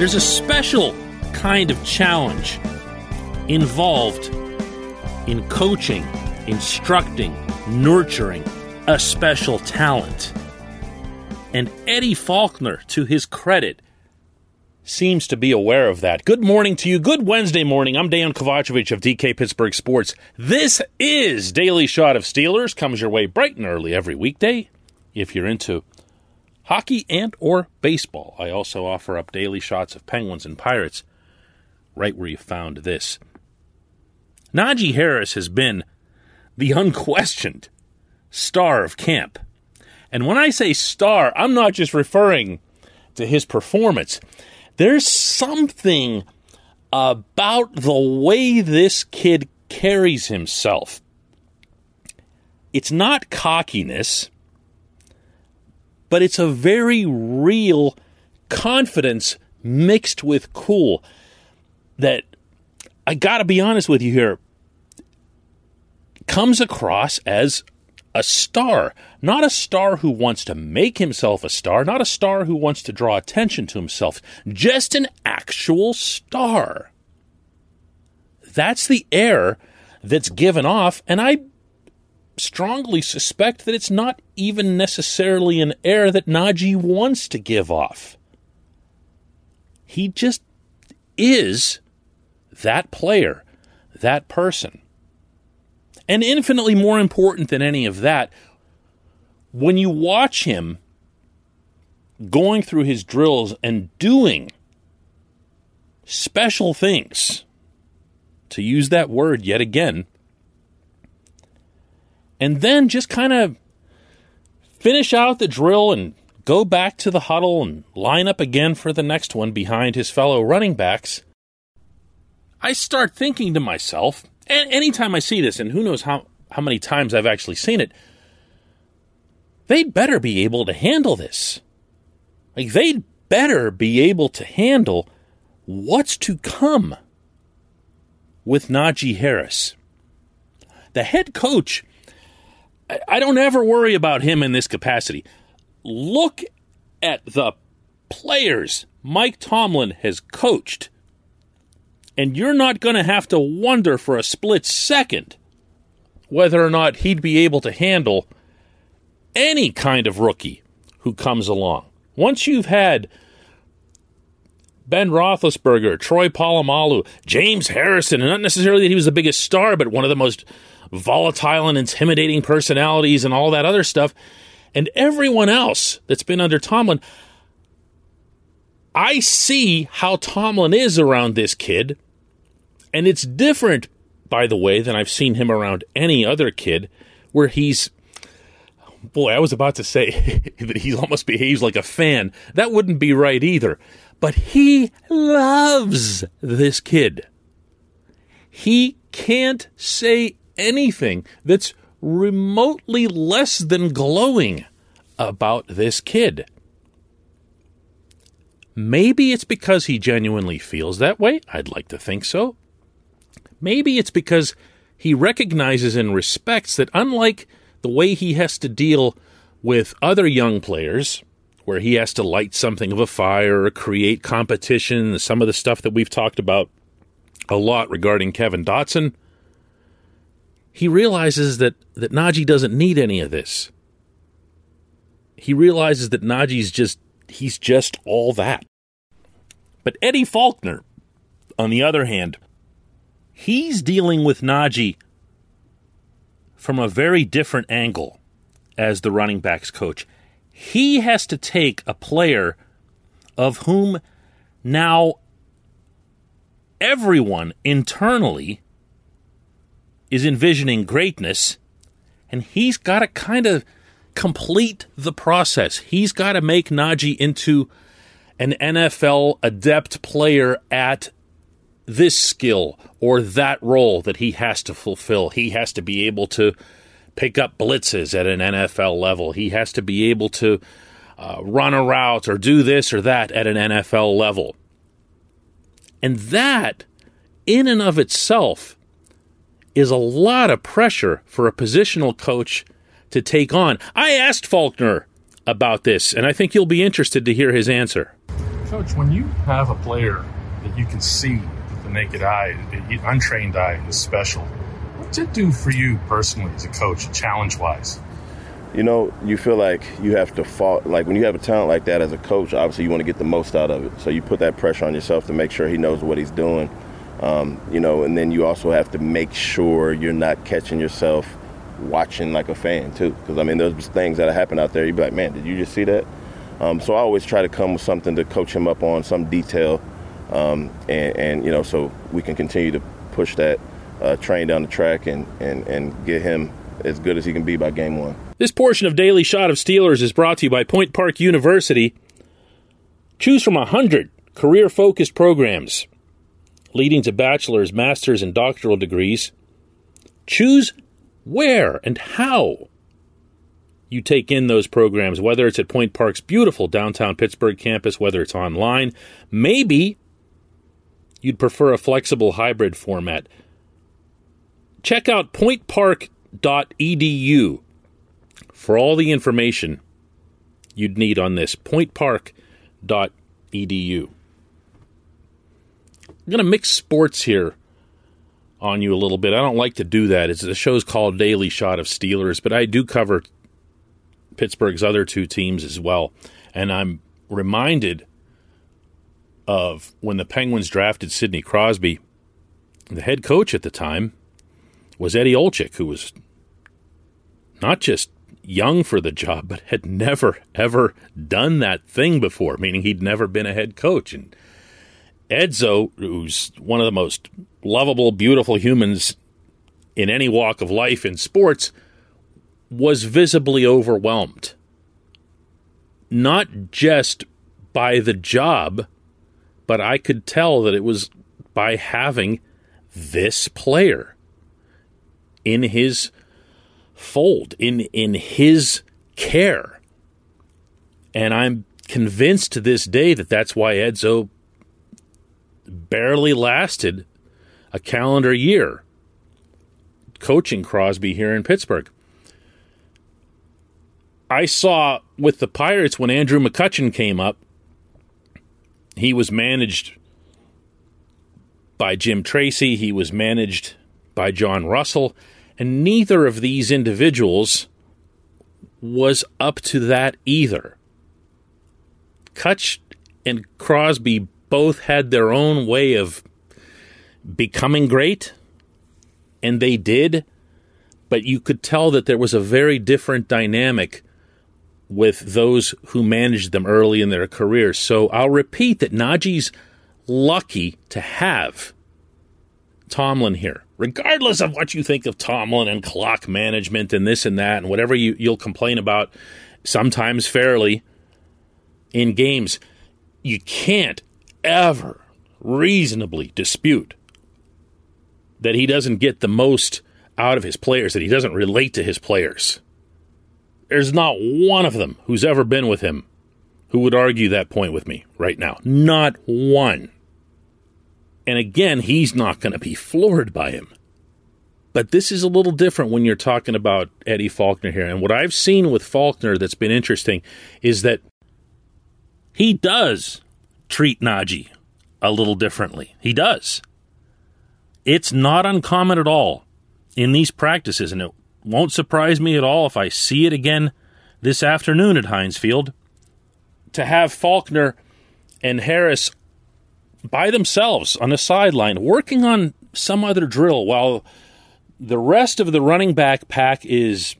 There's a special kind of challenge involved in coaching, instructing, nurturing a special talent. And Eddie Faulkner, to his credit, seems to be aware of that. Good morning to you. Good Wednesday morning. I'm Dan Kovacevic of DK Pittsburgh Sports. This is Daily Shot of Steelers. Comes your way bright and early every weekday. If you're into hockey and or baseball, I also offer up daily shots of Penguins and Pirates right where you found this. Najee Harris has been the unquestioned star of camp. And when I say star, I'm not just referring to his performance. There's something about the way this kid carries himself. It's not cockiness but it's a very real confidence mixed with cool that I got to be honest with you here comes across as a star, not a star who wants to make himself a star, not a star who wants to draw attention to himself, just an actual star. That's the air that's given off, and I strongly suspect that it's not even necessarily an air that Najee wants to give off. He just is that player, that person. And infinitely more important than any of that, when you watch him going through his drills and doing special things, to use that word yet again, and then just kind of finish out the drill and go back to the huddle and line up again for the next one behind his fellow running backs, I start thinking to myself, and anytime I see this, and who knows how, how many times I've actually seen it, they'd better be able to handle this. Like, they'd better be able to handle what's to come with Najee Harris. The head coach I don't ever worry about him in this capacity. Look at the players Mike Tomlin has coached, and you're not going to have to wonder for a split second whether or not he'd be able to handle any kind of rookie who comes along. Once you've had Ben Roethlisberger, Troy Polamalu, James Harrison, and not necessarily that he was the biggest star, but one of the most volatile and intimidating personalities and all that other stuff. And everyone else that's been under Tomlin, I see how Tomlin is around this kid. And it's different, by the way, than I've seen him around any other kid where he's boy, I was about to say that he almost behaves like a fan. That wouldn't be right either. But he loves this kid. He can't say anything that's remotely less than glowing about this kid. Maybe it's because he genuinely feels that way. I'd like to think so. Maybe it's because he recognizes and respects that, unlike the way he has to deal with other young players, where he has to light something of a fire or create competition, some of the stuff that we've talked about a lot regarding Kevin Dotson, he realizes that, that Najee doesn't need any of this. he realizes that Najee's just he's just all that. But Eddie Faulkner, on the other hand, he's dealing with Najee from a very different angle as the running backs coach. He has to take a player of whom now everyone internally is envisioning greatness, and he's got to kind of complete the process. He's got to make Najee into an NFL adept player at this skill or that role that he has to fulfill. He has to be able to pick up blitzes at an NFL level. He has to be able to uh, run a route or do this or that at an NFL level. And that, in and of itself, is a lot of pressure for a positional coach to take on. I asked Faulkner about this, and I think you'll be interested to hear his answer. Coach, when you have a player that you can see with the naked eye, the untrained eye is special, what's it do for you personally as a coach, challenge wise? You know, you feel like you have to fall. Like when you have a talent like that as a coach, obviously you want to get the most out of it. So you put that pressure on yourself to make sure he knows what he's doing. Um, you know, and then you also have to make sure you're not catching yourself watching like a fan too. Because I mean, there's things that happen out there. You'd be like, man, did you just see that? Um, so I always try to come with something to coach him up on, some detail, um, and, and, you know, so we can continue to push that uh, train down the track and, and, and get him as good as he can be by game one. This portion of Daily Shot of Steelers is brought to you by Point Park University. Choose from a hundred career-focused programs leading to bachelor's, master's, and doctoral degrees. Choose where and how you take in those programs, whether it's at Point Park's beautiful downtown Pittsburgh campus, whether it's online. Maybe you'd prefer a flexible hybrid format. Check out pointpark.edu for all the information you'd need on this. pointpark.edu. I'm going to mix sports here on you a little bit. I don't like to do that. It's the show's called Daily Shot of Steelers, but I do cover Pittsburgh's other two teams as well. And I'm reminded of when the Penguins drafted Sidney Crosby, the head coach at the time was Eddie Olczyk, who was not just young for the job, but had never, ever done that thing before, meaning he'd never been a head coach. And Edzo, who's one of the most lovable, beautiful humans in any walk of life in sports, was visibly overwhelmed. Not just by the job, but I could tell that it was by having this player in his fold, in, in his care. And I'm convinced to this day that that's why Edzo barely lasted a calendar year coaching Crosby here in Pittsburgh. I saw with the Pirates when Andrew McCutchen came up, he was managed by Jim Tracy, he was managed by John Russell, and neither of these individuals was up to that either. Kutch and Crosby both had their own way of becoming great, and they did, but you could tell that there was a very different dynamic with those who managed them early in their careers. So I'll repeat that Najee's lucky to have Tomlin here, regardless of what you think of Tomlin and clock management and this and that and whatever you, you'll complain about, sometimes fairly, in games. You can't ever reasonably dispute that he doesn't get the most out of his players, that he doesn't relate to his players. There's not one of them who's ever been with him who would argue that point with me right now. Not one. And again, he's not going to be floored by him. But this is a little different when you're talking about Eddie Faulkner here. And what I've seen with Faulkner that's been interesting is that he does treat Najee a little differently. He does. It's not uncommon at all in these practices, and it won't surprise me at all if I see it again this afternoon at Heinz Field to have Faulkner and Harris by themselves on the sideline working on some other drill while the rest of the running back pack is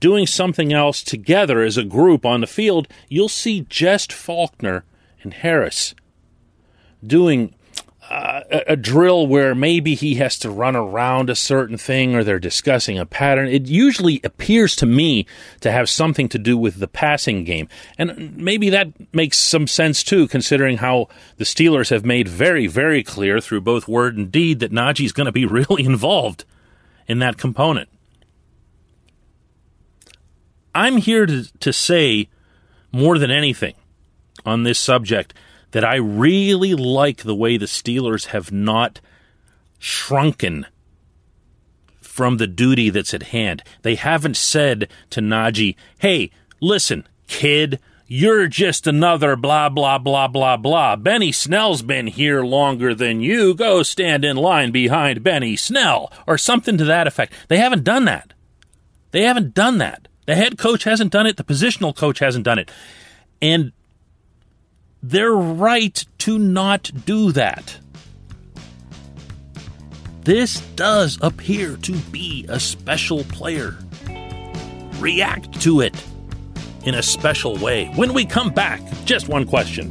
doing something else together as a group on the field, you'll see just Faulkner and Harris doing uh, a, a, drill where maybe he has to run around a certain thing or they're discussing a pattern. It usually appears to me to have something to do with the passing game. And maybe that makes some sense too, considering how the Steelers have made very, very clear through both word and deed that Najee's going to be really involved in that component. I'm here to, to say more than anything on this subject that I really like the way the Steelers have not shrunken from the duty that's at hand. They haven't said to Najee, hey, listen, kid, you're just another blah, blah, blah, blah, blah. Benny Snell's been here longer than you. Go stand in line behind Benny Snell, or something to that effect. They haven't done that. They haven't done that. The head coach hasn't done it. The positional coach hasn't done it. And they're right to not do that. This does appear to be a special player. React to it in a special way. When we come back, just one question.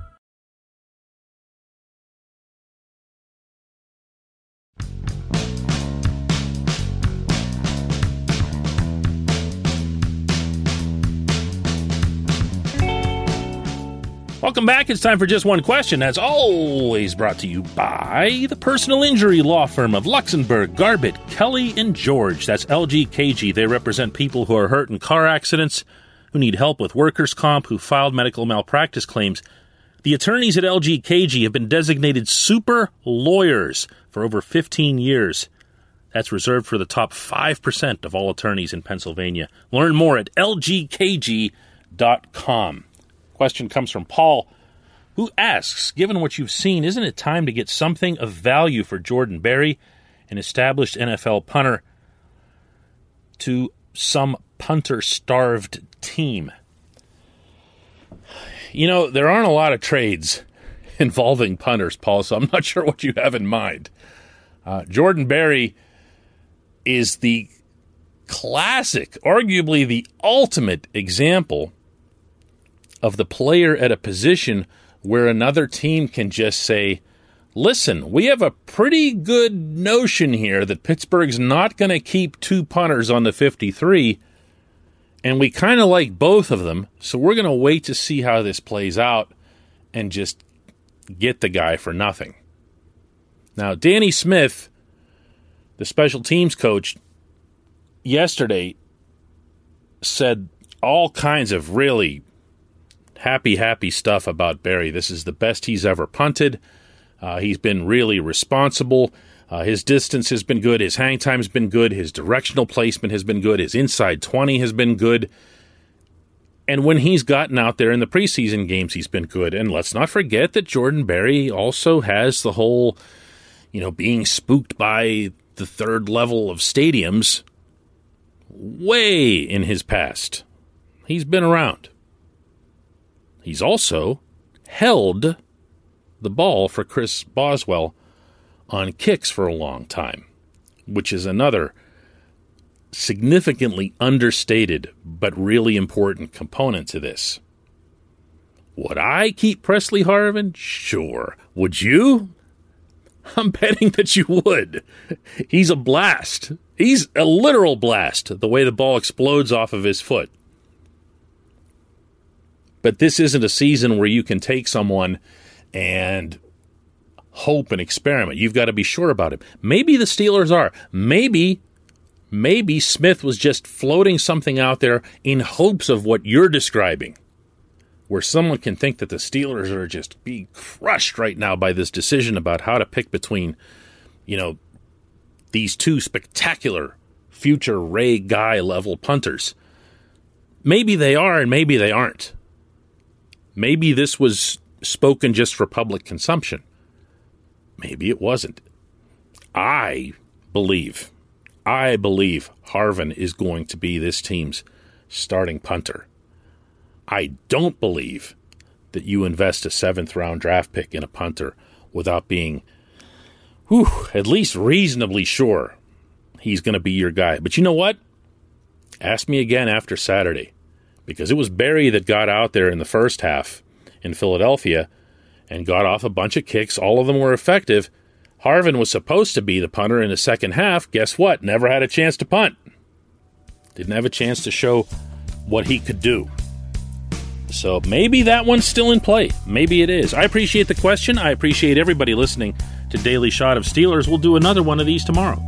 Welcome back. It's time for just one question, as always brought to you by the personal injury law firm of Luxenberg, Garbett, Kelly, and George. That's LGKG. They represent people who are hurt in car accidents, who need help with workers' comp, who filed medical malpractice claims. The attorneys at LGKG have been designated super lawyers for over 15 years. That's reserved for the top 5% of all attorneys in Pennsylvania. Learn more at lgkg.com question comes from Paul, who asks Given what you've seen, isn't it time to get something of value for Jordan Berry, an established NFL punter, to some punter starved team? You know, there aren't a lot of trades involving punters, Paul, so I'm not sure what you have in mind. Uh, Jordan Berry is the classic, arguably the ultimate example of the player at a position where another team can just say, listen, we have a pretty good notion here that Pittsburgh's not going to keep two punters on the 53, and we kind of like both of them, so we're going to wait to see how this plays out and just get the guy for nothing. Now, Danny Smith, the special teams coach, yesterday said all kinds of really happy, happy stuff about Berry. This is the best he's ever punted. Uh, he's been really responsible. Uh, his distance has been good. His hang time has been good. His directional placement has been good. His inside 20 has been good. And when he's gotten out there in the preseason games, he's been good. And let's not forget that Jordan Berry also has the whole, you know, being spooked by the third level of stadiums way in his past. He's been around. He's also held the ball for Chris Boswell on kicks for a long time, which is another significantly understated but really important component to this. Would I keep Pressley Harvin? Sure. Would you? I'm betting that you would. He's a blast. He's a literal blast, the way the ball explodes off of his foot. But this isn't a season where you can take someone and hope and experiment. You've got to be sure about him. Maybe the Steelers are. Maybe maybe Smith was just floating something out there in hopes of what you're describing, where someone can think that the Steelers are just being crushed right now by this decision about how to pick between, you know, these two spectacular future Ray Guy level punters. Maybe they are and maybe they aren't. Maybe this was spoken just for public consumption. Maybe it wasn't. I believe I believe Harvin is going to be this team's starting punter. I don't believe that you invest a seventh round draft pick in a punter without being whew, at least reasonably sure he's going to be your guy. But you know what? Ask me again after Saturday because it was Berry that got out there in the first half in Philadelphia and got off a bunch of kicks. All of them were effective. Harvin was supposed to be the punter in the second half. Guess what? Never had a chance to punt. Didn't have a chance to show what he could do. So maybe that one's still in play. Maybe it is. I appreciate the question. I appreciate everybody listening to Daily Shot of Steelers. We'll do another one of these tomorrow.